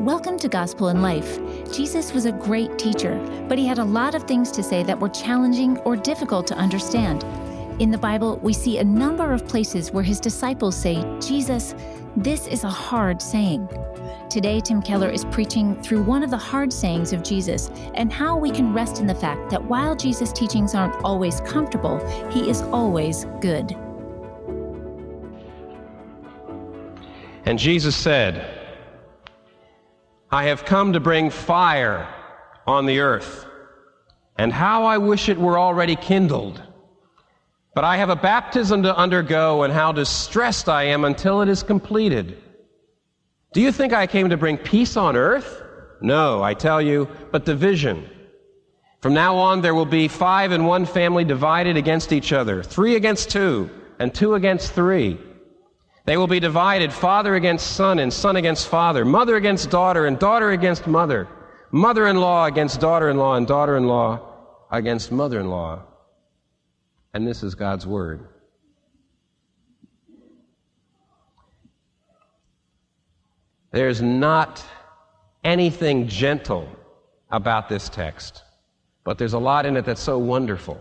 Welcome to Gospel in Life. Jesus was a great teacher, but he had a lot of things to say that were challenging or difficult to understand. In the Bible, we see a number of places where his disciples say, Jesus, this is a hard saying. Today, Tim Keller is preaching through one of the hard sayings of Jesus and how we can rest in the fact that while Jesus' teachings aren't always comfortable, he is always good. And Jesus said, I have come to bring fire on the earth, and how I wish it were already kindled. But I have a baptism to undergo, and how distressed I am until it is completed. Do you think I came to bring peace on earth? No, I tell you, but division. From now on, there will be five in one family divided against each other, three against two, and two against three. They will be divided father against son, and son against father, mother against daughter, and daughter against mother, mother in law against daughter in law, and daughter in law against mother in law. And this is God's word. There's not anything gentle about this text, but there's a lot in it that's so wonderful.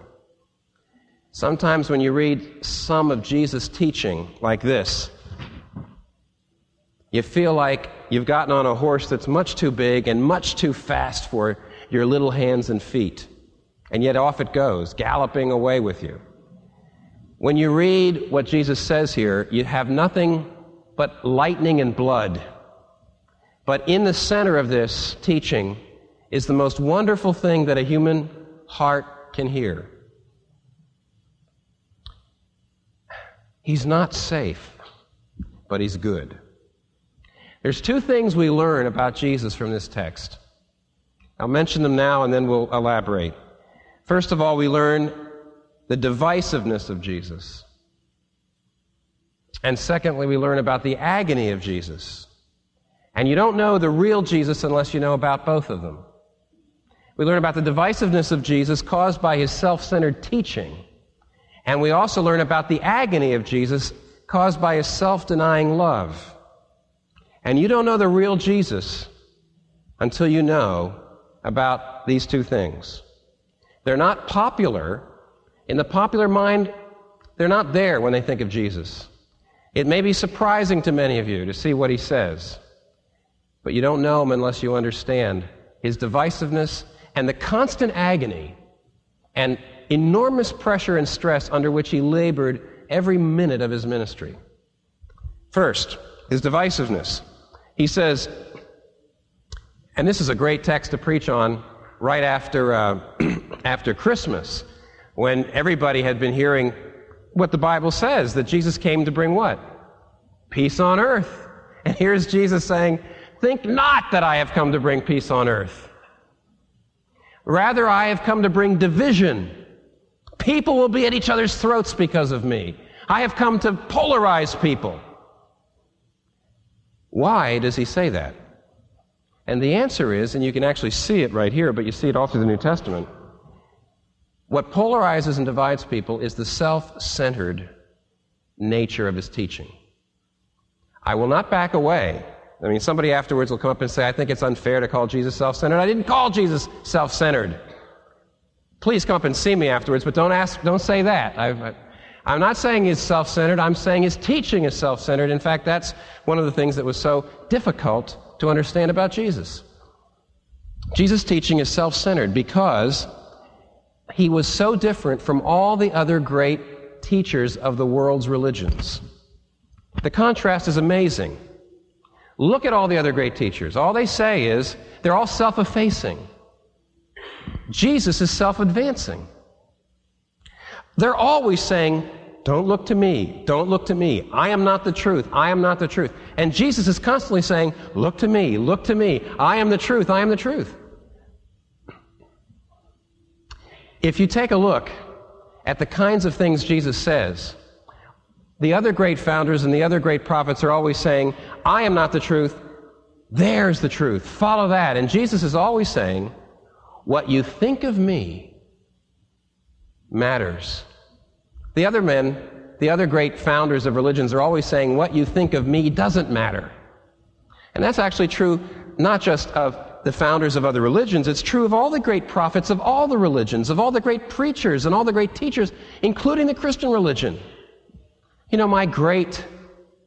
Sometimes when you read some of Jesus' teaching like this, you feel like you've gotten on a horse that's much too big and much too fast for your little hands and feet. And yet off it goes, galloping away with you. When you read what Jesus says here, you have nothing but lightning and blood. But in the center of this teaching is the most wonderful thing that a human heart can hear. He's not safe, but he's good. There's two things we learn about Jesus from this text. I'll mention them now and then we'll elaborate. First of all, we learn the divisiveness of Jesus. And secondly, we learn about the agony of Jesus. And you don't know the real Jesus unless you know about both of them. We learn about the divisiveness of Jesus caused by his self centered teaching. And we also learn about the agony of Jesus caused by his self denying love. And you don't know the real Jesus until you know about these two things. They're not popular. In the popular mind, they're not there when they think of Jesus. It may be surprising to many of you to see what he says, but you don't know him unless you understand his divisiveness and the constant agony and enormous pressure and stress under which he labored every minute of his ministry. First, his divisiveness. He says, and this is a great text to preach on right after, uh, after Christmas, when everybody had been hearing what the Bible says that Jesus came to bring what? Peace on earth. And here's Jesus saying, Think not that I have come to bring peace on earth. Rather, I have come to bring division. People will be at each other's throats because of me. I have come to polarize people. Why does he say that? And the answer is, and you can actually see it right here, but you see it all through the New Testament. What polarizes and divides people is the self centered nature of his teaching. I will not back away. I mean, somebody afterwards will come up and say, I think it's unfair to call Jesus self centered. I didn't call Jesus self centered. Please come up and see me afterwards, but don't ask, don't say that. I've, I'm not saying he's self centered, I'm saying his teaching is self centered. In fact, that's one of the things that was so difficult to understand about Jesus. Jesus' teaching is self centered because he was so different from all the other great teachers of the world's religions. The contrast is amazing. Look at all the other great teachers. All they say is they're all self effacing. Jesus is self advancing. They're always saying, Don't look to me. Don't look to me. I am not the truth. I am not the truth. And Jesus is constantly saying, Look to me. Look to me. I am the truth. I am the truth. If you take a look at the kinds of things Jesus says, the other great founders and the other great prophets are always saying, I am not the truth. There's the truth. Follow that. And Jesus is always saying, What you think of me matters. The other men, the other great founders of religions are always saying, what you think of me doesn't matter. And that's actually true not just of the founders of other religions, it's true of all the great prophets of all the religions, of all the great preachers and all the great teachers, including the Christian religion. You know, my great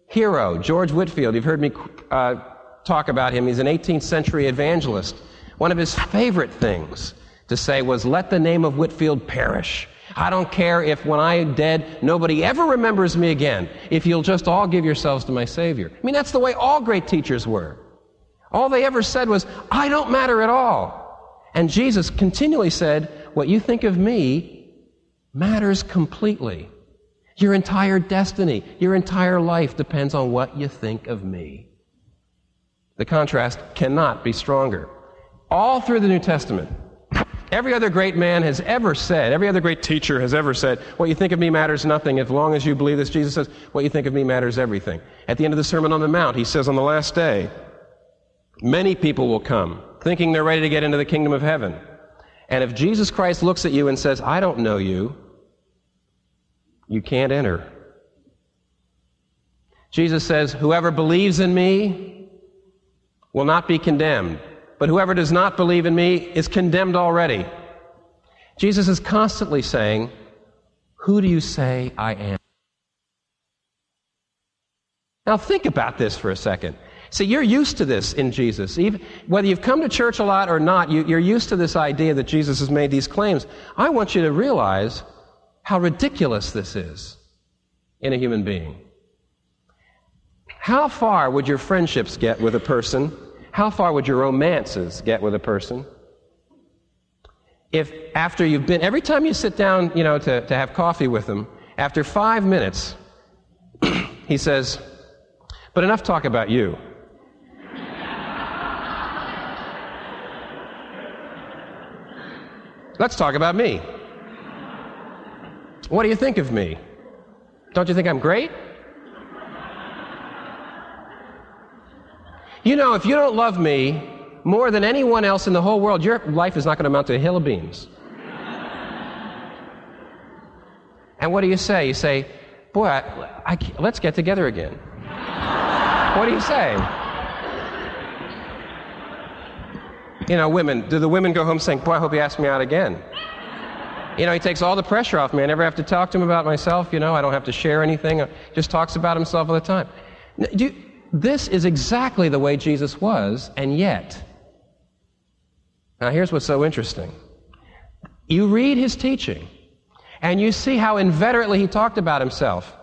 hero, George Whitefield, you've heard me uh, talk about him. He's an 18th century evangelist. One of his favorite things to say was, Let the name of Whitefield perish. I don't care if when I'm dead, nobody ever remembers me again, if you'll just all give yourselves to my Savior. I mean, that's the way all great teachers were. All they ever said was, I don't matter at all. And Jesus continually said, What you think of me matters completely. Your entire destiny, your entire life depends on what you think of me. The contrast cannot be stronger. All through the New Testament, every other great man has ever said, every other great teacher has ever said, what you think of me matters nothing as long as you believe this. Jesus says, what you think of me matters everything. At the end of the Sermon on the Mount, he says on the last day, many people will come thinking they're ready to get into the kingdom of heaven. And if Jesus Christ looks at you and says, I don't know you, you can't enter. Jesus says, Whoever believes in me will not be condemned, but whoever does not believe in me is condemned already. Jesus is constantly saying, Who do you say I am? Now think about this for a second. See, you're used to this in Jesus. Even, whether you've come to church a lot or not, you, you're used to this idea that Jesus has made these claims. I want you to realize how ridiculous this is in a human being. How far would your friendships get with a person? How far would your romances get with a person? If after you've been, every time you sit down, you know, to, to have coffee with them, after five minutes, he says, But enough talk about you. Let's talk about me. What do you think of me? Don't you think I'm great? You know, if you don't love me more than anyone else in the whole world, your life is not going to amount to a hill of beans. and what do you say? You say, Boy, I, I, let's get together again. what do you say? You know, women, do the women go home saying, Boy, I hope he asks me out again? You know, he takes all the pressure off me. I never have to talk to him about myself. You know, I don't have to share anything. He just talks about himself all the time. You, this is exactly the way Jesus was, and yet. Now, here's what's so interesting. You read his teaching, and you see how inveterately he talked about himself.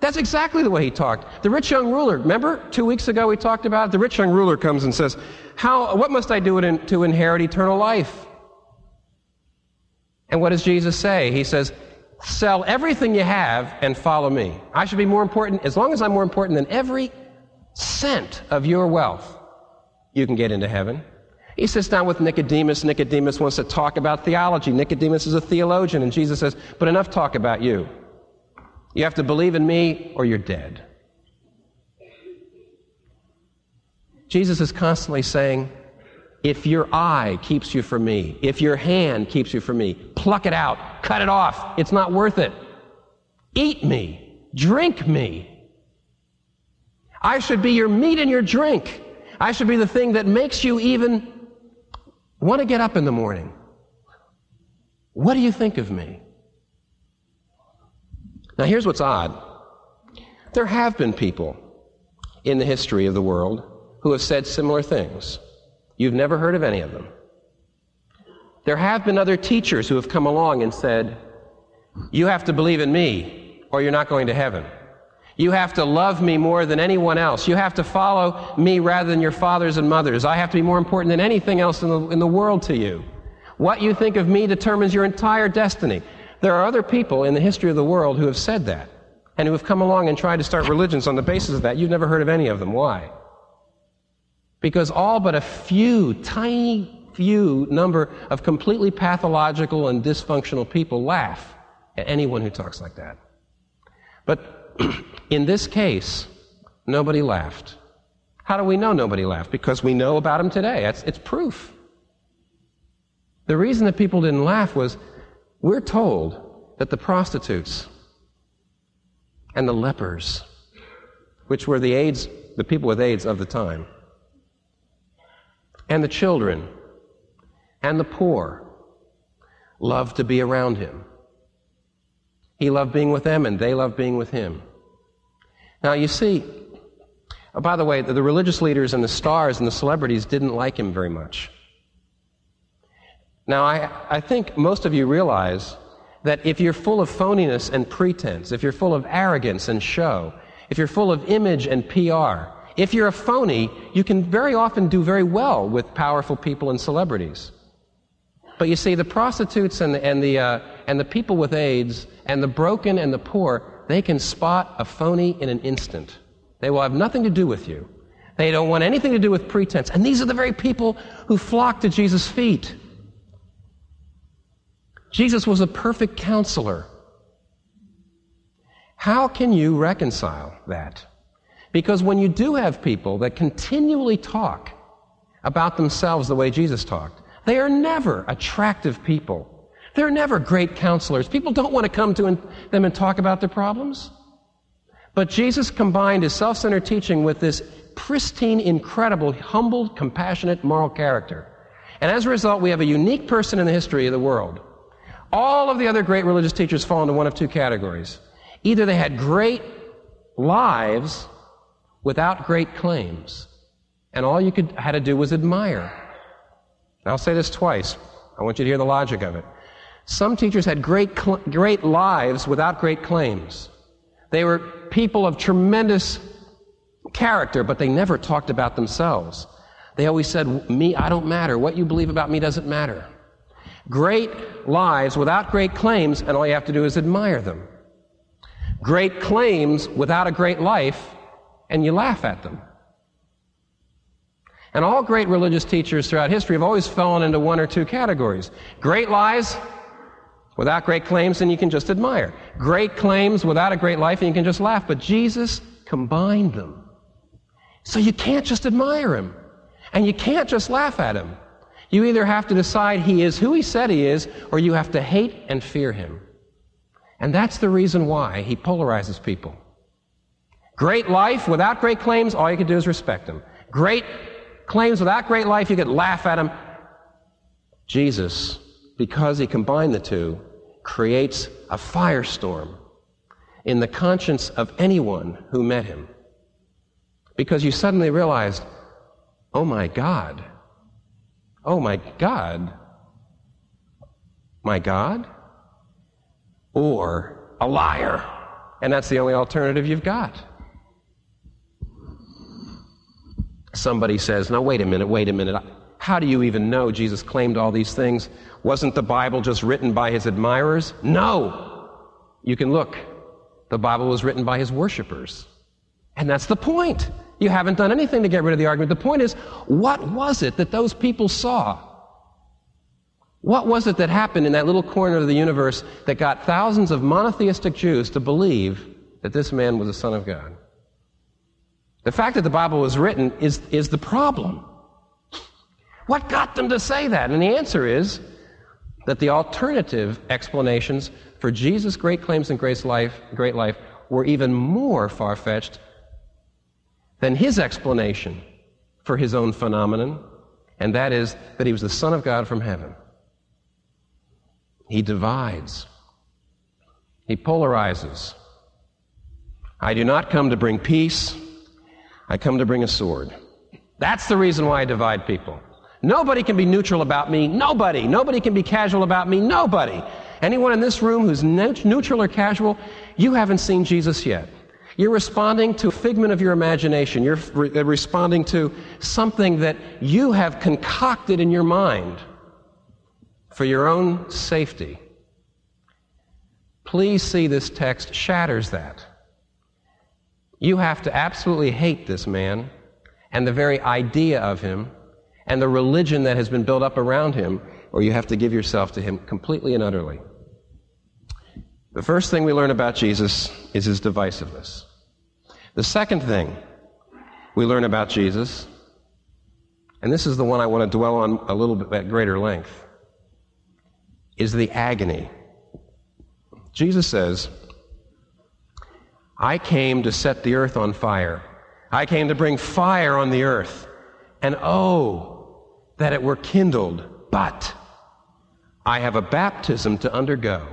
That's exactly the way he talked. The rich young ruler, remember two weeks ago we talked about it? The rich young ruler comes and says, How, What must I do to inherit eternal life? And what does Jesus say? He says, Sell everything you have and follow me. I should be more important, as long as I'm more important than every cent of your wealth, you can get into heaven. He sits down with Nicodemus. Nicodemus wants to talk about theology. Nicodemus is a theologian, and Jesus says, But enough talk about you. You have to believe in me or you're dead. Jesus is constantly saying, if your eye keeps you from me, if your hand keeps you from me, pluck it out, cut it off. It's not worth it. Eat me, drink me. I should be your meat and your drink. I should be the thing that makes you even want to get up in the morning. What do you think of me? Now, here's what's odd there have been people in the history of the world who have said similar things. You've never heard of any of them. There have been other teachers who have come along and said, You have to believe in me, or you're not going to heaven. You have to love me more than anyone else. You have to follow me rather than your fathers and mothers. I have to be more important than anything else in the, in the world to you. What you think of me determines your entire destiny. There are other people in the history of the world who have said that and who have come along and tried to start religions on the basis of that. You've never heard of any of them. Why? Because all but a few, tiny few number of completely pathological and dysfunctional people laugh at anyone who talks like that. But in this case, nobody laughed. How do we know nobody laughed? Because we know about him today. It's, proof. The reason that people didn't laugh was we're told that the prostitutes and the lepers, which were the AIDS, the people with AIDS of the time, and the children and the poor loved to be around him. He loved being with them, and they loved being with him. Now, you see, oh, by the way, the, the religious leaders and the stars and the celebrities didn't like him very much. Now, I, I think most of you realize that if you're full of phoniness and pretense, if you're full of arrogance and show, if you're full of image and PR, if you're a phony, you can very often do very well with powerful people and celebrities. But you see, the prostitutes and and the, uh, and the people with AIDS and the broken and the poor, they can spot a phony in an instant. They will have nothing to do with you. They don't want anything to do with pretense. And these are the very people who flock to Jesus' feet. Jesus was a perfect counselor. How can you reconcile that? Because when you do have people that continually talk about themselves the way Jesus talked, they are never attractive people. They're never great counselors. People don't want to come to them and talk about their problems. But Jesus combined his self centered teaching with this pristine, incredible, humble, compassionate moral character. And as a result, we have a unique person in the history of the world. All of the other great religious teachers fall into one of two categories. Either they had great lives without great claims, and all you could, had to do was admire. And I'll say this twice. I want you to hear the logic of it. Some teachers had great, great lives without great claims. They were people of tremendous character, but they never talked about themselves. They always said, Me, I don't matter. What you believe about me doesn't matter. Great lives without great claims, and all you have to do is admire them. Great claims without a great life, and you laugh at them. And all great religious teachers throughout history have always fallen into one or two categories. Great lies without great claims, and you can just admire. Great claims without a great life, and you can just laugh. But Jesus combined them. So you can't just admire him, and you can't just laugh at him. You either have to decide he is who he said he is, or you have to hate and fear him. And that's the reason why he polarizes people. Great life without great claims, all you can do is respect him. Great claims without great life, you could laugh at him. Jesus, because he combined the two, creates a firestorm in the conscience of anyone who met him. Because you suddenly realized, oh my God, oh my God, my God, or a liar. And that's the only alternative you've got. somebody says, Now, wait a minute, wait a minute. How do you even know Jesus claimed all these things? Wasn't the Bible just written by his admirers? No. You can look. The Bible was written by his worshipers. And that's the point. You haven't done anything to get rid of the argument. The point is, what was it that those people saw? What was it that happened in that little corner of the universe that got thousands of monotheistic Jews to believe that this man was the Son of God? The fact that the Bible was written is, is the problem. What got them to say that? And the answer is that the alternative explanations for Jesus' great claims and great life, great life were even more far fetched than his explanation for his own phenomenon, and that is that he was the Son of God from heaven. He divides, he polarizes. I do not come to bring peace. I come to bring a sword. That's the reason why I divide people. Nobody can be neutral about me. Nobody. Nobody can be casual about me. Nobody. Anyone in this room who's neutral or casual, you haven't seen Jesus yet. You're responding to a figment of your imagination. You're re- uh, responding to something that you have concocted in your mind for your own safety. Please see this text shatters that. You have to absolutely hate this man and the very idea of him and the religion that has been built up around him, or you have to give yourself to him completely and utterly. The first thing we learn about Jesus is his divisiveness. The second thing we learn about Jesus, and this is the one I want to dwell on a little bit at greater length, is the agony. Jesus says, I came to set the earth on fire. I came to bring fire on the earth. And oh, that it were kindled, but I have a baptism to undergo.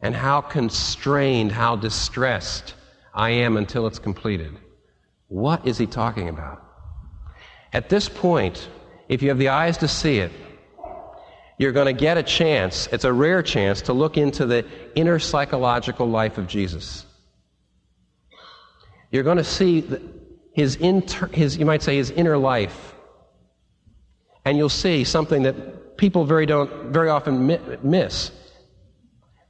And how constrained, how distressed I am until it's completed. What is he talking about? At this point, if you have the eyes to see it, you're going to get a chance, it's a rare chance, to look into the inner psychological life of Jesus. You're going to see his, inter, his, you might say, his inner life. And you'll see something that people very, don't, very often miss.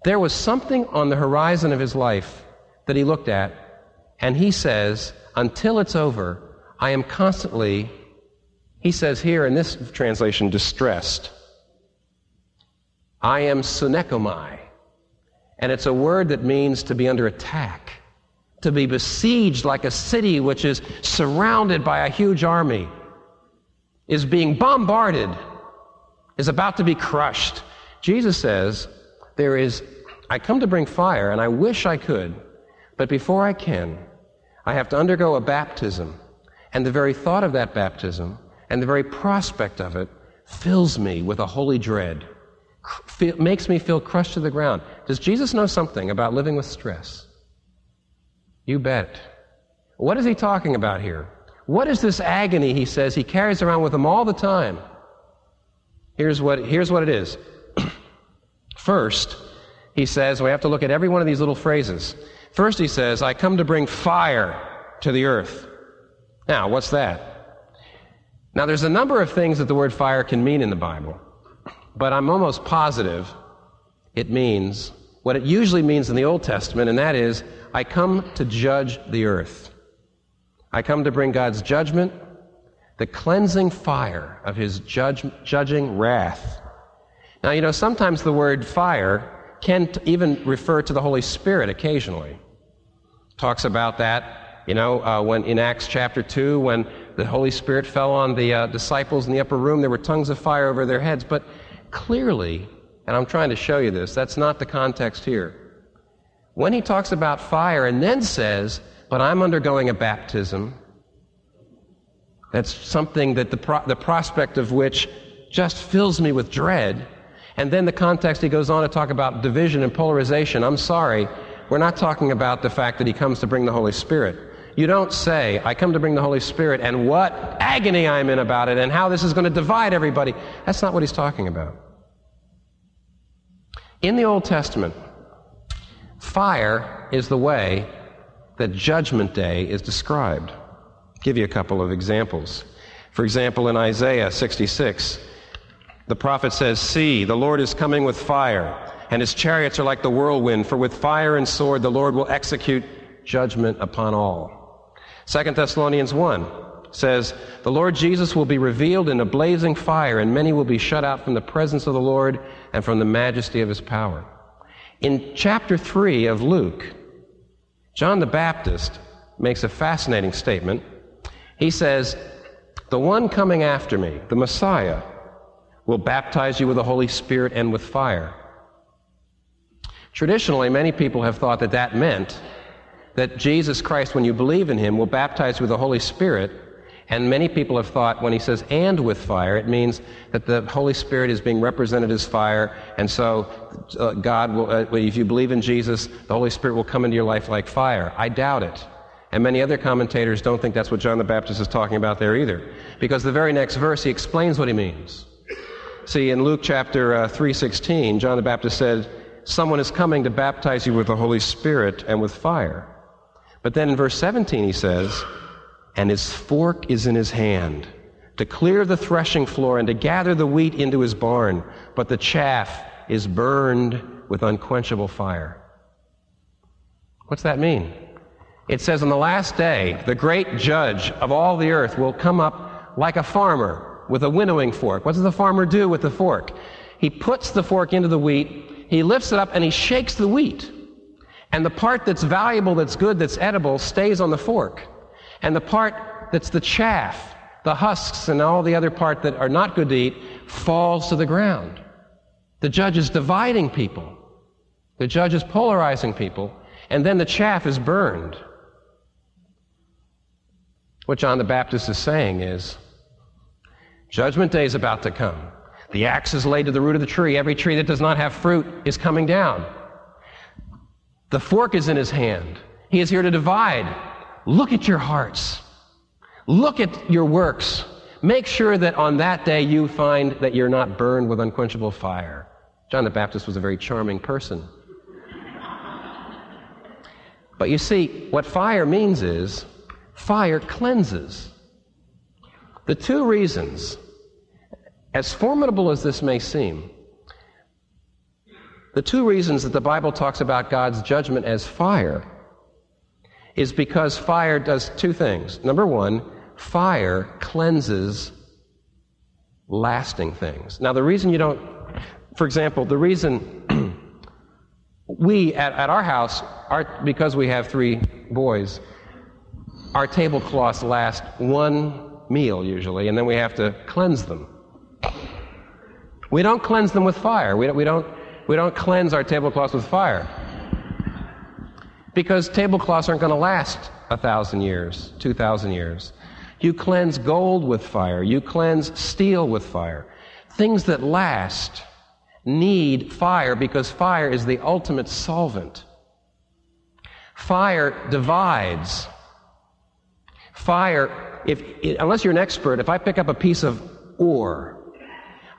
There was something on the horizon of his life that he looked at, and he says, Until it's over, I am constantly, he says here in this translation, distressed. I am sunekomai. And it's a word that means to be under attack, to be besieged like a city which is surrounded by a huge army, is being bombarded, is about to be crushed. Jesus says, There is, I come to bring fire, and I wish I could, but before I can, I have to undergo a baptism. And the very thought of that baptism and the very prospect of it fills me with a holy dread makes me feel crushed to the ground. Does Jesus know something about living with stress? You bet. What is he talking about here? What is this agony he says he carries around with him all the time? Here's what, here's what it is. First, he says, we have to look at every one of these little phrases. First, he says, I come to bring fire to the earth. Now, what's that? Now, there's a number of things that the word fire can mean in the Bible. But I'm almost positive it means what it usually means in the Old Testament, and that is, I come to judge the earth. I come to bring God's judgment, the cleansing fire of his judge, judging wrath. Now, you know, sometimes the word fire can even refer to the Holy Spirit occasionally. Talks about that, you know, uh, when in Acts chapter 2, when the Holy Spirit fell on the uh, disciples in the upper room, there were tongues of fire over their heads. But Clearly, and I'm trying to show you this, that's not the context here. When he talks about fire and then says, But I'm undergoing a baptism, that's something that the, pro- the prospect of which just fills me with dread. And then the context, he goes on to talk about division and polarization. I'm sorry, we're not talking about the fact that he comes to bring the Holy Spirit. You don't say, I come to bring the Holy Spirit, and what agony I'm in about it, and how this is going to divide everybody. That's not what he's talking about. In the Old Testament, fire is the way that Judgment Day is described. I'll give you a couple of examples. For example, in Isaiah 66, the prophet says, See, the Lord is coming with fire, and his chariots are like the whirlwind, for with fire and sword the Lord will execute judgment upon all. 2 Thessalonians 1 says, The Lord Jesus will be revealed in a blazing fire, and many will be shut out from the presence of the Lord and from the majesty of his power. In chapter 3 of Luke, John the Baptist makes a fascinating statement. He says, The one coming after me, the Messiah, will baptize you with the Holy Spirit and with fire. Traditionally, many people have thought that that meant that Jesus Christ, when you believe in him, will baptize you with the Holy Spirit. And many people have thought when he says and with fire, it means that the Holy Spirit is being represented as fire. And so uh, God will, uh, if you believe in Jesus, the Holy Spirit will come into your life like fire. I doubt it. And many other commentators don't think that's what John the Baptist is talking about there either. Because the very next verse, he explains what he means. See, in Luke chapter uh, 3.16, John the Baptist said, Someone is coming to baptize you with the Holy Spirit and with fire. But then in verse 17 he says, And his fork is in his hand to clear the threshing floor and to gather the wheat into his barn, but the chaff is burned with unquenchable fire. What's that mean? It says, On the last day, the great judge of all the earth will come up like a farmer with a winnowing fork. What does the farmer do with the fork? He puts the fork into the wheat, he lifts it up, and he shakes the wheat. And the part that's valuable, that's good, that's edible, stays on the fork. And the part that's the chaff, the husks, and all the other part that are not good to eat falls to the ground. The judge is dividing people. The judge is polarizing people. And then the chaff is burned. What John the Baptist is saying is Judgment day is about to come. The axe is laid to the root of the tree. Every tree that does not have fruit is coming down. The fork is in his hand. He is here to divide. Look at your hearts. Look at your works. Make sure that on that day you find that you're not burned with unquenchable fire. John the Baptist was a very charming person. But you see, what fire means is fire cleanses. The two reasons, as formidable as this may seem, the two reasons that the Bible talks about God's judgment as fire is because fire does two things. Number one, fire cleanses lasting things. Now, the reason you don't, for example, the reason we at, at our house, our, because we have three boys, our tablecloths last one meal usually, and then we have to cleanse them. We don't cleanse them with fire. We don't, we don't, we don't cleanse our tablecloths with fire. Because tablecloths aren't going to last a thousand years, two thousand years. You cleanse gold with fire. You cleanse steel with fire. Things that last need fire because fire is the ultimate solvent. Fire divides. Fire, if, unless you're an expert, if I pick up a piece of ore,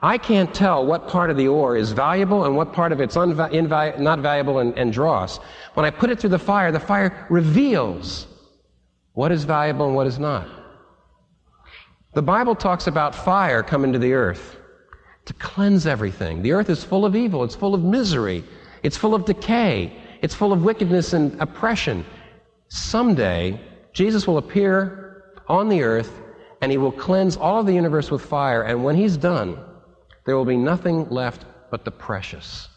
I can't tell what part of the ore is valuable and what part of it's invi- not valuable and, and dross. When I put it through the fire, the fire reveals what is valuable and what is not. The Bible talks about fire coming to the earth to cleanse everything. The earth is full of evil, it's full of misery, it's full of decay, it's full of wickedness and oppression. Someday, Jesus will appear on the earth and he will cleanse all of the universe with fire, and when he's done, there will be nothing left but the precious.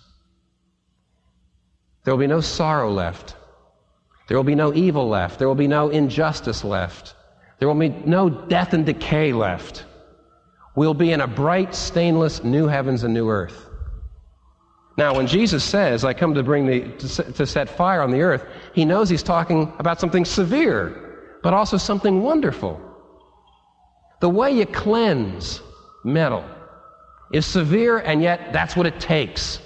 There will be no sorrow left. There will be no evil left. There will be no injustice left. There will be no death and decay left. We'll be in a bright, stainless new heavens and new earth. Now, when Jesus says, I come to bring the, to, to set fire on the earth, he knows he's talking about something severe, but also something wonderful. The way you cleanse metal is severe, and yet that's what it takes.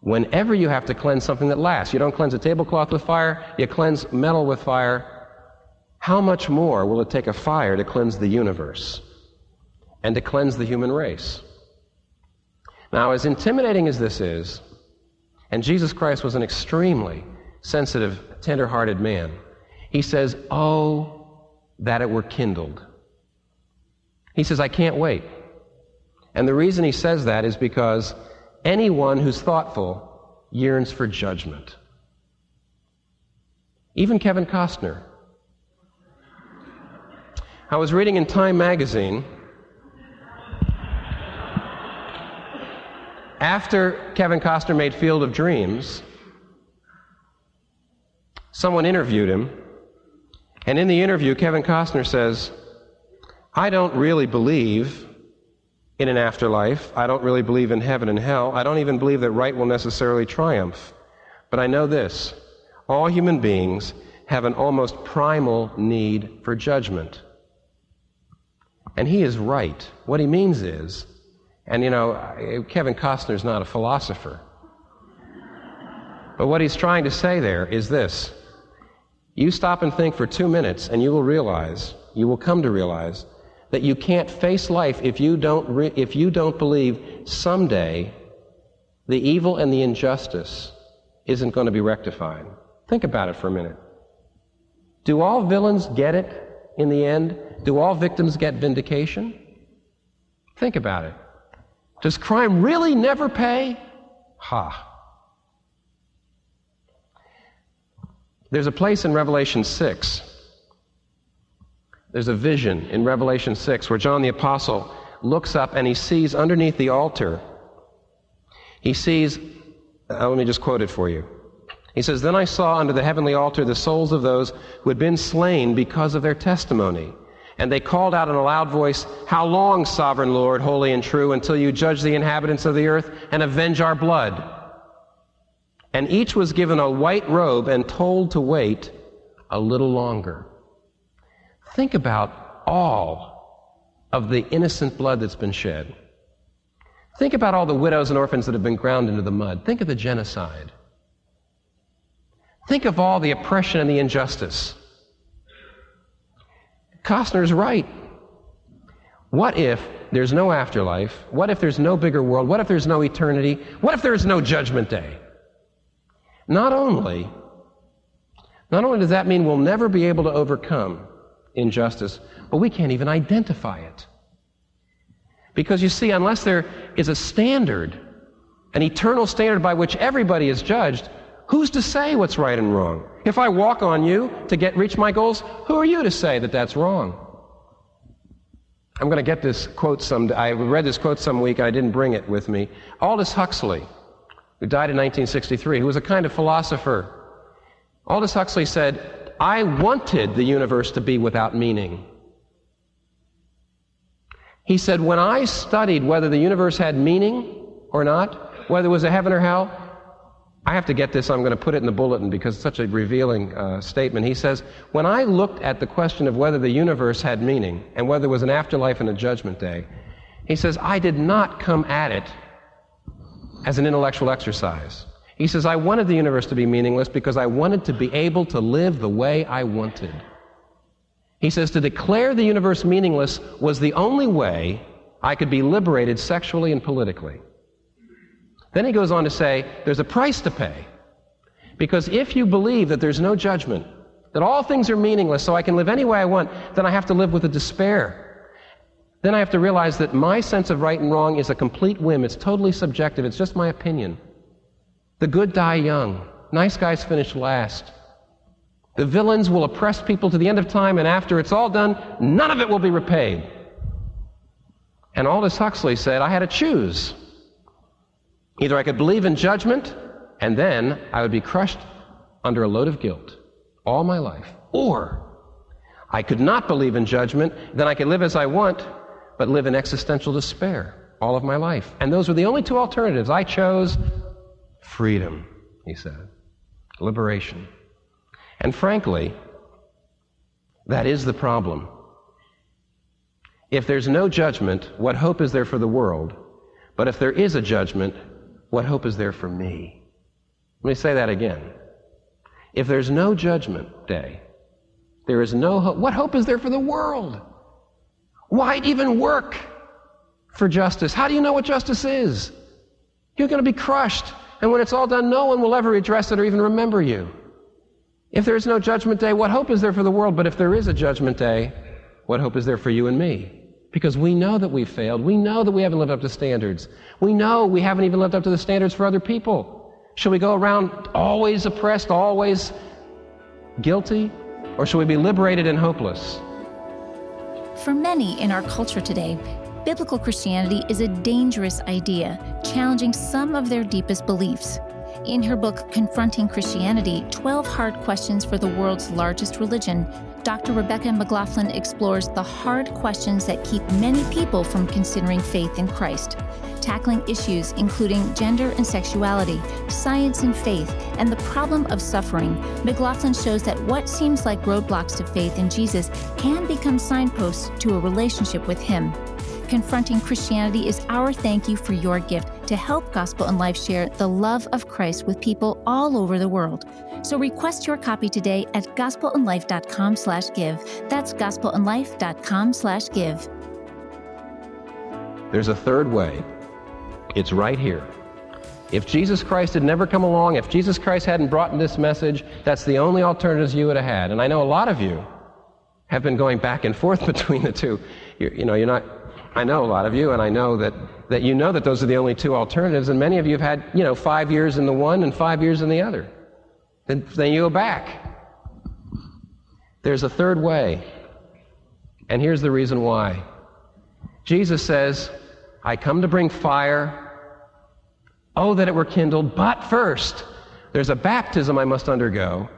Whenever you have to cleanse something that lasts, you don't cleanse a tablecloth with fire, you cleanse metal with fire. How much more will it take a fire to cleanse the universe and to cleanse the human race? Now, as intimidating as this is, and Jesus Christ was an extremely sensitive, tender hearted man, he says, Oh, that it were kindled. He says, I can't wait. And the reason he says that is because anyone who's thoughtful yearns for judgment. Even Kevin Costner. I was reading in Time magazine after Kevin Costner made Field of Dreams, someone interviewed him, and in the interview, Kevin Costner says, I don't really believe in an afterlife. I don't really believe in heaven and hell. I don't even believe that right will necessarily triumph. But I know this all human beings have an almost primal need for judgment. And he is right. What he means is, and you know, Kevin Costner's not a philosopher. But what he's trying to say there is this you stop and think for two minutes, and you will realize, you will come to realize, that you can't face life if you don't, re- if you don't believe someday the evil and the injustice isn't going to be rectified. Think about it for a minute. Do all villains get it in the end? Do all victims get vindication? Think about it. Does crime really never pay? Ha. There's a place in Revelation 6 there's a vision in Revelation 6 where John the Apostle looks up and he sees underneath the altar, he sees, uh, let me just quote it for you. He says, Then I saw under the heavenly altar the souls of those who had been slain because of their testimony. And they called out in a loud voice, How long, sovereign Lord, holy and true, until you judge the inhabitants of the earth and avenge our blood? And each was given a white robe and told to wait a little longer. Think about all of the innocent blood that's been shed. Think about all the widows and orphans that have been ground into the mud. Think of the genocide. Think of all the oppression and the injustice. Costner's right. What if there's no afterlife? What if there's no bigger world? What if there's no eternity? What if there's no judgment day? Not only, not only does that mean we'll never be able to overcome injustice, but we can't even identify it. Because you see, unless there is a standard, an eternal standard by which everybody is judged, who's to say what's right and wrong? If I walk on you to get reach my goals, who are you to say that that's wrong? I'm going to get this quote some. I read this quote some week. I didn't bring it with me. Aldous Huxley, who died in 1963, who was a kind of philosopher. Aldous Huxley said, "I wanted the universe to be without meaning." He said, "When I studied whether the universe had meaning or not, whether it was a heaven or hell, I have to get this, I'm going to put it in the bulletin because it's such a revealing uh, statement. He says, When I looked at the question of whether the universe had meaning and whether there was an afterlife and a judgment day, he says, I did not come at it as an intellectual exercise. He says, I wanted the universe to be meaningless because I wanted to be able to live the way I wanted. He says, to declare the universe meaningless was the only way I could be liberated sexually and politically. Then he goes on to say, there's a price to pay. Because if you believe that there's no judgment, that all things are meaningless so I can live any way I want, then I have to live with a despair. Then I have to realize that my sense of right and wrong is a complete whim. It's totally subjective. It's just my opinion. The good die young. Nice guys finish last. The villains will oppress people to the end of time, and after it's all done, none of it will be repaid. And Aldous Huxley said, I had to choose. Either I could believe in judgment, and then I would be crushed under a load of guilt all my life. Or I could not believe in judgment, then I could live as I want, but live in existential despair all of my life. And those were the only two alternatives. I chose freedom, he said, liberation. And frankly, that is the problem. If there's no judgment, what hope is there for the world? But if there is a judgment, what hope is there for me? Let me say that again. If there's no judgment day, there is no hope. What hope is there for the world? Why even work for justice? How do you know what justice is? You're going to be crushed. And when it's all done, no one will ever address it or even remember you. If there is no judgment day, what hope is there for the world? But if there is a judgment day, what hope is there for you and me? Because we know that we've failed. We know that we haven't lived up to standards. We know we haven't even lived up to the standards for other people. Should we go around always oppressed, always guilty? Or should we be liberated and hopeless? For many in our culture today, biblical Christianity is a dangerous idea, challenging some of their deepest beliefs. In her book, Confronting Christianity 12 Hard Questions for the World's Largest Religion, Dr. Rebecca McLaughlin explores the hard questions that keep many people from considering faith in Christ, tackling issues including gender and sexuality, science and faith, and the problem of suffering. McLaughlin shows that what seems like roadblocks to faith in Jesus can become signposts to a relationship with Him. Confronting Christianity is our thank you for your gift to help Gospel in Life share the love of Christ with people all over the world. So request your copy today at gospelinlife.com slash give. That's gospelinlife.com slash give. There's a third way. It's right here. If Jesus Christ had never come along, if Jesus Christ hadn't brought this message, that's the only alternatives you would have had. And I know a lot of you have been going back and forth between the two. You're, you know, you're not I know a lot of you, and I know that, that you know that those are the only two alternatives, and many of you have had, you know, five years in the one and five years in the other. Then, then you go back. There's a third way, and here's the reason why. Jesus says, I come to bring fire. Oh, that it were kindled, but first, there's a baptism I must undergo,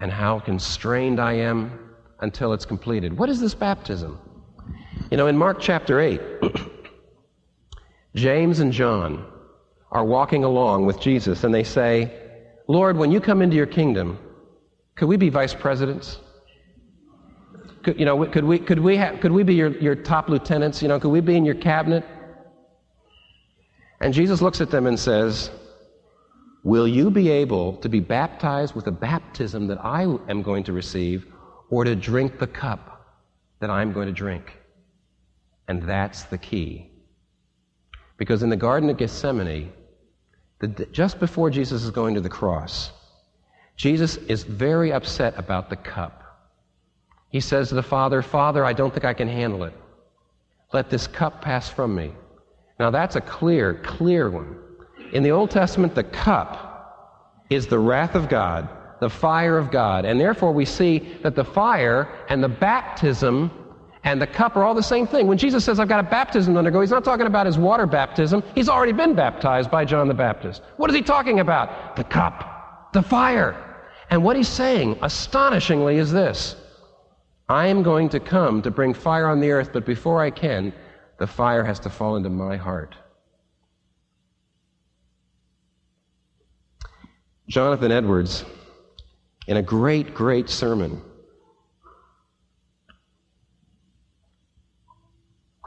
and how constrained I am until it's completed. What is this baptism? You know, in Mark chapter 8, James and John are walking along with Jesus and they say, Lord, when you come into your kingdom, could we be vice presidents? Could, you know, could we, could we, could we be your, your top lieutenants? You know, could we be in your cabinet? And Jesus looks at them and says, Will you be able to be baptized with the baptism that I am going to receive or to drink the cup that I'm going to drink? And that's the key. Because in the Garden of Gethsemane, the, just before Jesus is going to the cross, Jesus is very upset about the cup. He says to the Father, Father, I don't think I can handle it. Let this cup pass from me. Now that's a clear, clear one. In the Old Testament, the cup is the wrath of God, the fire of God. And therefore, we see that the fire and the baptism and the cup are all the same thing. When Jesus says, I've got a baptism to undergo, he's not talking about his water baptism. He's already been baptized by John the Baptist. What is he talking about? The cup, the fire. And what he's saying, astonishingly, is this I am going to come to bring fire on the earth, but before I can, the fire has to fall into my heart. Jonathan Edwards, in a great, great sermon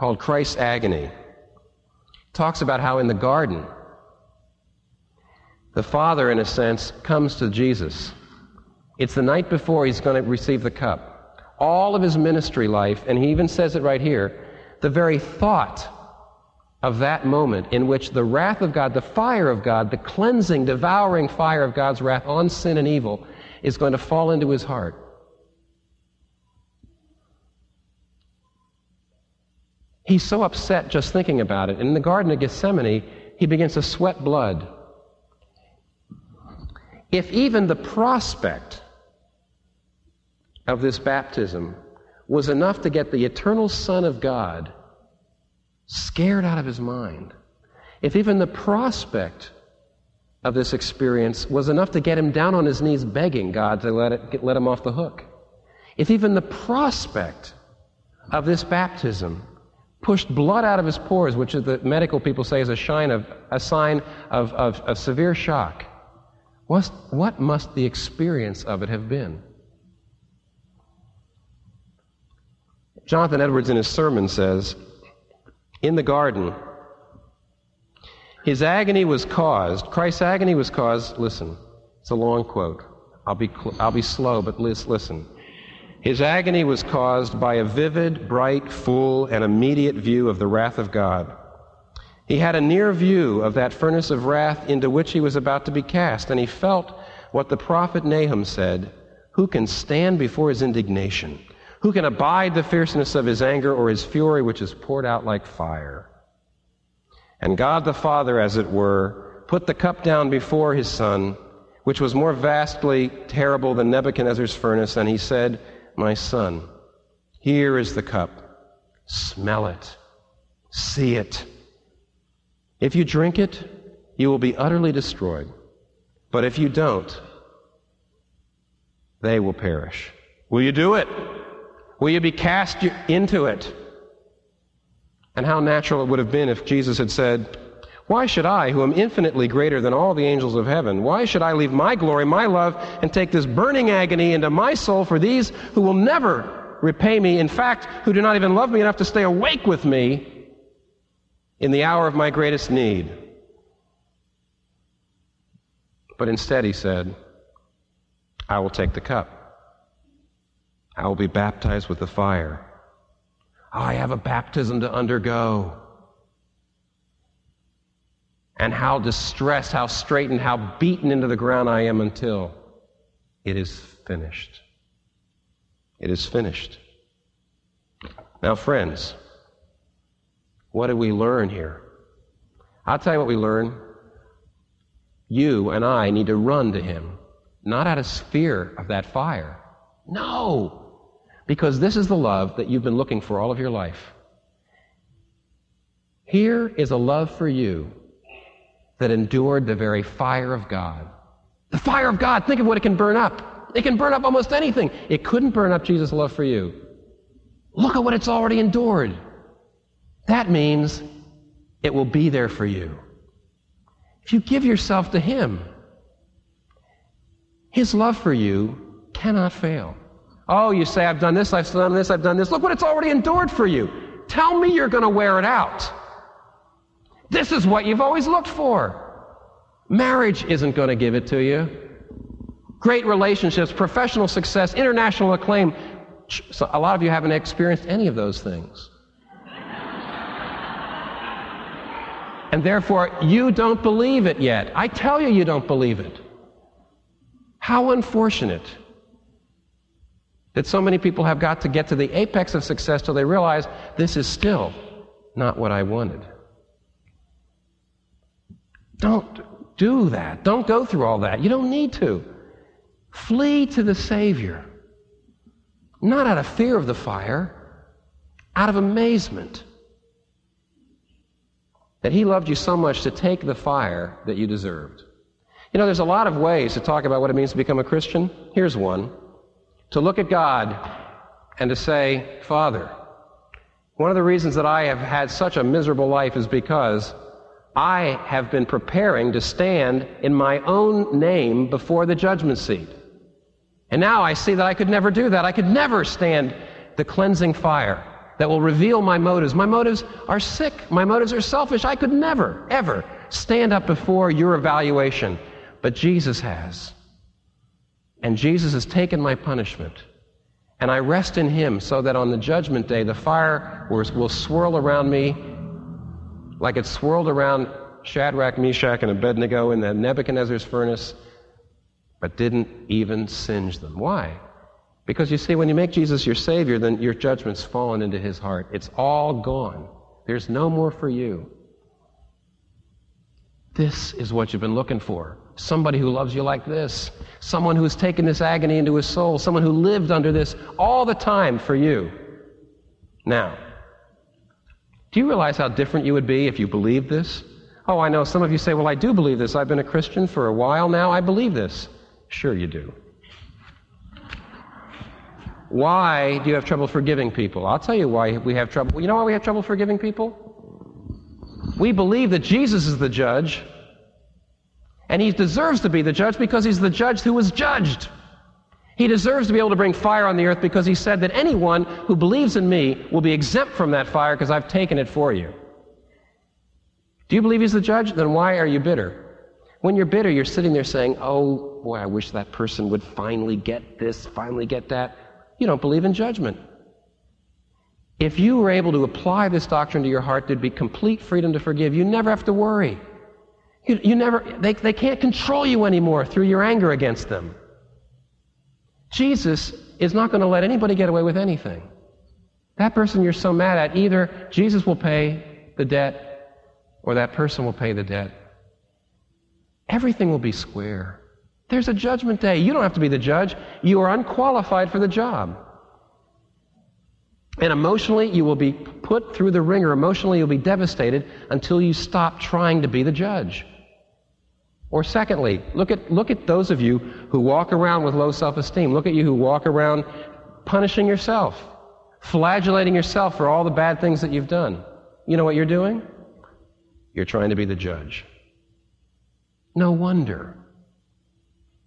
called Christ's Agony, talks about how in the garden, the Father, in a sense, comes to Jesus. It's the night before he's going to receive the cup. All of his ministry life, and he even says it right here, the very thought of that moment in which the wrath of God, the fire of God, the cleansing, devouring fire of God's wrath on sin and evil is going to fall into his heart. He's so upset just thinking about it. In the Garden of Gethsemane, he begins to sweat blood. If even the prospect of this baptism was enough to get the eternal Son of God scared out of his mind. If even the prospect of this experience was enough to get him down on his knees begging God to let, it, let him off the hook. If even the prospect of this baptism pushed blood out of his pores, which the medical people say is a, of, a sign of, of, of severe shock, what, what must the experience of it have been? Jonathan Edwards, in his sermon, says In the garden, his agony was caused, Christ's agony was caused, listen, it's a long quote. I'll be, I'll be slow, but listen. His agony was caused by a vivid, bright, full, and immediate view of the wrath of God. He had a near view of that furnace of wrath into which he was about to be cast, and he felt what the prophet Nahum said Who can stand before his indignation? Who can abide the fierceness of his anger or his fury, which is poured out like fire? And God the Father, as it were, put the cup down before his Son, which was more vastly terrible than Nebuchadnezzar's furnace, and he said, My son, here is the cup. Smell it. See it. If you drink it, you will be utterly destroyed. But if you don't, they will perish. Will you do it? Will you be cast into it? And how natural it would have been if Jesus had said, Why should I, who am infinitely greater than all the angels of heaven, why should I leave my glory, my love, and take this burning agony into my soul for these who will never repay me, in fact, who do not even love me enough to stay awake with me in the hour of my greatest need? But instead, he said, I will take the cup. I will be baptized with the fire. I have a baptism to undergo. And how distressed, how straitened, how beaten into the ground I am until it is finished. It is finished. Now, friends, what did we learn here? I'll tell you what we learn. You and I need to run to Him, not out of fear of that fire. No! Because this is the love that you've been looking for all of your life. Here is a love for you that endured the very fire of God. The fire of God, think of what it can burn up. It can burn up almost anything. It couldn't burn up Jesus' love for you. Look at what it's already endured. That means it will be there for you. If you give yourself to Him, His love for you cannot fail. Oh, you say, I've done this, I've done this, I've done this. Look what it's already endured for you. Tell me you're going to wear it out. This is what you've always looked for. Marriage isn't going to give it to you. Great relationships, professional success, international acclaim. So a lot of you haven't experienced any of those things. and therefore, you don't believe it yet. I tell you, you don't believe it. How unfortunate that so many people have got to get to the apex of success till they realize this is still not what I wanted. Don't do that. Don't go through all that. You don't need to. Flee to the Savior. Not out of fear of the fire, out of amazement that He loved you so much to take the fire that you deserved. You know, there's a lot of ways to talk about what it means to become a Christian. Here's one to look at God and to say, Father, one of the reasons that I have had such a miserable life is because I have been preparing to stand in my own name before the judgment seat. And now I see that I could never do that. I could never stand the cleansing fire that will reveal my motives. My motives are sick. My motives are selfish. I could never, ever stand up before your evaluation. But Jesus has. And Jesus has taken my punishment. And I rest in him so that on the judgment day, the fire will swirl around me like it swirled around Shadrach, Meshach, and Abednego in the Nebuchadnezzar's furnace, but didn't even singe them. Why? Because you see, when you make Jesus your Savior, then your judgment's fallen into his heart. It's all gone. There's no more for you. This is what you've been looking for. Somebody who loves you like this. Someone who's taken this agony into his soul. Someone who lived under this all the time for you. Now, do you realize how different you would be if you believed this? Oh, I know some of you say, well, I do believe this. I've been a Christian for a while now. I believe this. Sure, you do. Why do you have trouble forgiving people? I'll tell you why we have trouble. You know why we have trouble forgiving people? We believe that Jesus is the judge, and he deserves to be the judge because he's the judge who was judged. He deserves to be able to bring fire on the earth because he said that anyone who believes in me will be exempt from that fire because I've taken it for you. Do you believe he's the judge? Then why are you bitter? When you're bitter, you're sitting there saying, Oh, boy, I wish that person would finally get this, finally get that. You don't believe in judgment. If you were able to apply this doctrine to your heart, there'd be complete freedom to forgive. You never have to worry. You, you never, they, they can't control you anymore through your anger against them. Jesus is not going to let anybody get away with anything. That person you're so mad at, either Jesus will pay the debt or that person will pay the debt. Everything will be square. There's a judgment day. You don't have to be the judge. You are unqualified for the job. And emotionally, you will be put through the ringer. Emotionally, you'll be devastated until you stop trying to be the judge. Or secondly, look at, look at those of you who walk around with low self-esteem. Look at you who walk around punishing yourself, flagellating yourself for all the bad things that you've done. You know what you're doing? You're trying to be the judge. No wonder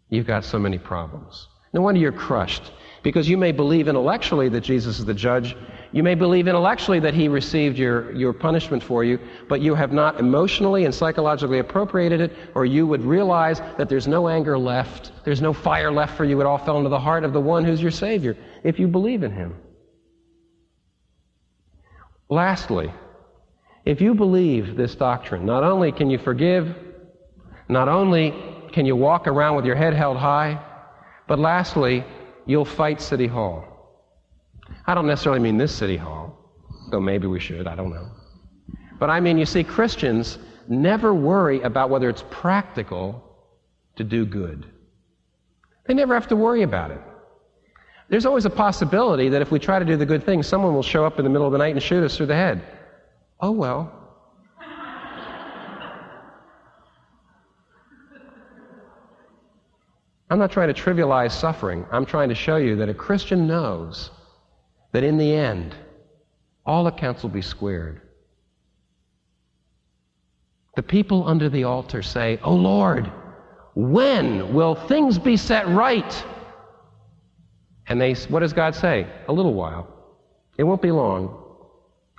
you've got so many problems. No wonder you're crushed. Because you may believe intellectually that Jesus is the judge. You may believe intellectually that he received your, your punishment for you, but you have not emotionally and psychologically appropriated it, or you would realize that there's no anger left, there's no fire left for you. It all fell into the heart of the one who's your Savior, if you believe in him. Lastly, if you believe this doctrine, not only can you forgive, not only can you walk around with your head held high, but lastly, you'll fight City Hall. I don't necessarily mean this City Hall, though maybe we should, I don't know. But I mean, you see, Christians never worry about whether it's practical to do good. They never have to worry about it. There's always a possibility that if we try to do the good thing, someone will show up in the middle of the night and shoot us through the head. Oh well. I'm not trying to trivialize suffering. I'm trying to show you that a Christian knows that in the end, all accounts will be squared. The people under the altar say, Oh Lord, when will things be set right? And they, what does God say? A little while. It won't be long.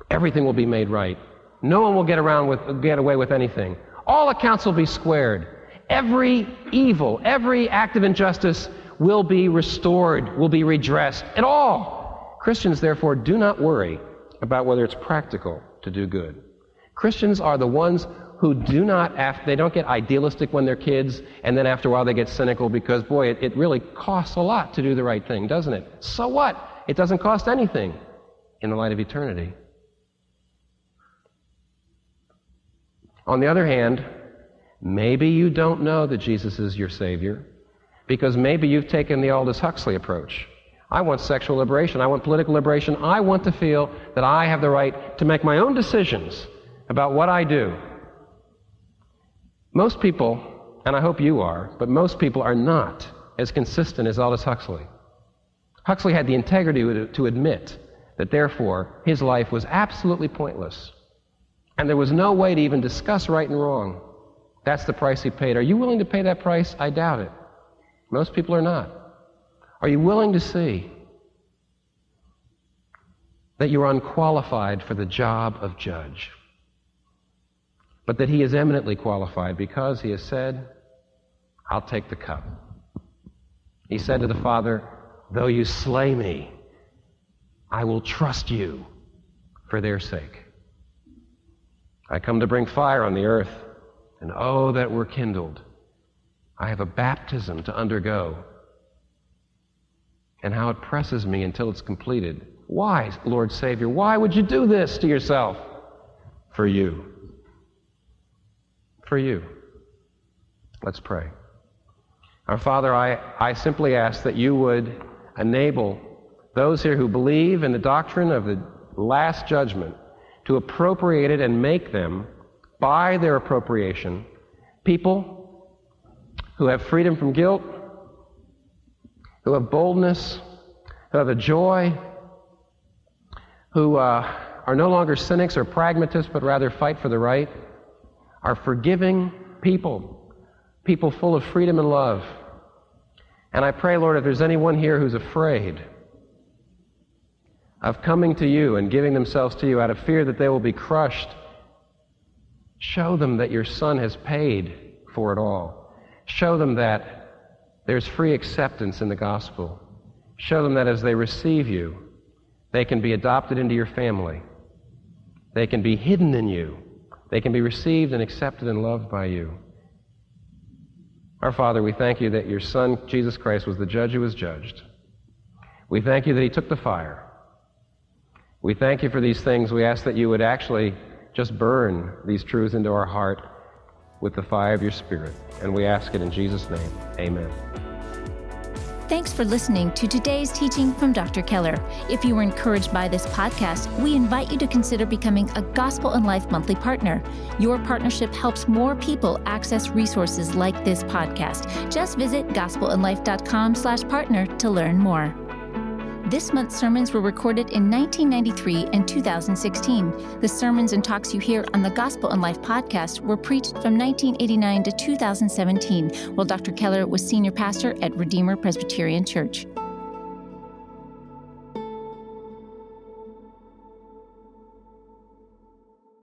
Everything will be made right. No one will get around with, get away with anything. All accounts will be squared. Every evil, every act of injustice will be restored, will be redressed. At all. Christians, therefore, do not worry about whether it's practical to do good. Christians are the ones who do not, after, they don't get idealistic when they're kids, and then after a while they get cynical because, boy, it, it really costs a lot to do the right thing, doesn't it? So what? It doesn't cost anything in the light of eternity. On the other hand, maybe you don't know that Jesus is your Savior because maybe you've taken the Aldous Huxley approach. I want sexual liberation. I want political liberation. I want to feel that I have the right to make my own decisions about what I do. Most people, and I hope you are, but most people are not as consistent as Aldous Huxley. Huxley had the integrity to, admit that therefore his life was absolutely pointless. And there was no way to even discuss right and wrong. That's the price he paid. Are you willing to pay that price? I doubt it. Most people are not. Are you willing to see that you're unqualified for the job of judge? But that he is eminently qualified because he has said, I'll take the cup. He said to the Father, Though you slay me, I will trust you for their sake. I come to bring fire on the earth, and oh, that we're kindled. I have a baptism to undergo, and how it presses me until it's completed. Why, Lord Savior? Why would you do this to yourself? For you. For you. Let's pray. Our Father, I, I simply ask that you would enable those here who believe in the doctrine of the last judgment to appropriate it and make them, by their appropriation, people who have freedom from guilt, who have boldness, who have a joy, who uh, are no longer cynics or pragmatists, but rather fight for the right, are forgiving people, people full of freedom and love. And I pray, Lord, if there's anyone here who's afraid, of coming to you and giving themselves to you out of fear that they will be crushed, show them that your Son has paid for it all. Show them that there's free acceptance in the gospel. Show them that as they receive you, they can be adopted into your family. They can be hidden in you. They can be received and accepted and loved by you. Our Father, we thank you that your Son, Jesus Christ, was the judge who was judged. We thank you that he took the fire. We thank you for these things. We ask that you would actually just burn these truths into our heart with the fire of your Spirit. And we ask it in Jesus' name. Amen. Thanks for listening to today's teaching from Dr. Keller. If you were encouraged by this podcast, we invite you to consider becoming a Gospel in Life monthly partner. Your partnership helps more people access resources like this podcast. Just visit gospelinlife.com slash partner to learn more. This month's sermons were recorded in 1993 and 2016. The sermons and talks you hear on the Gospel in Life podcast were preached from 1989 to 2017, while Dr. Keller was senior pastor at Redeemer Presbyterian Church.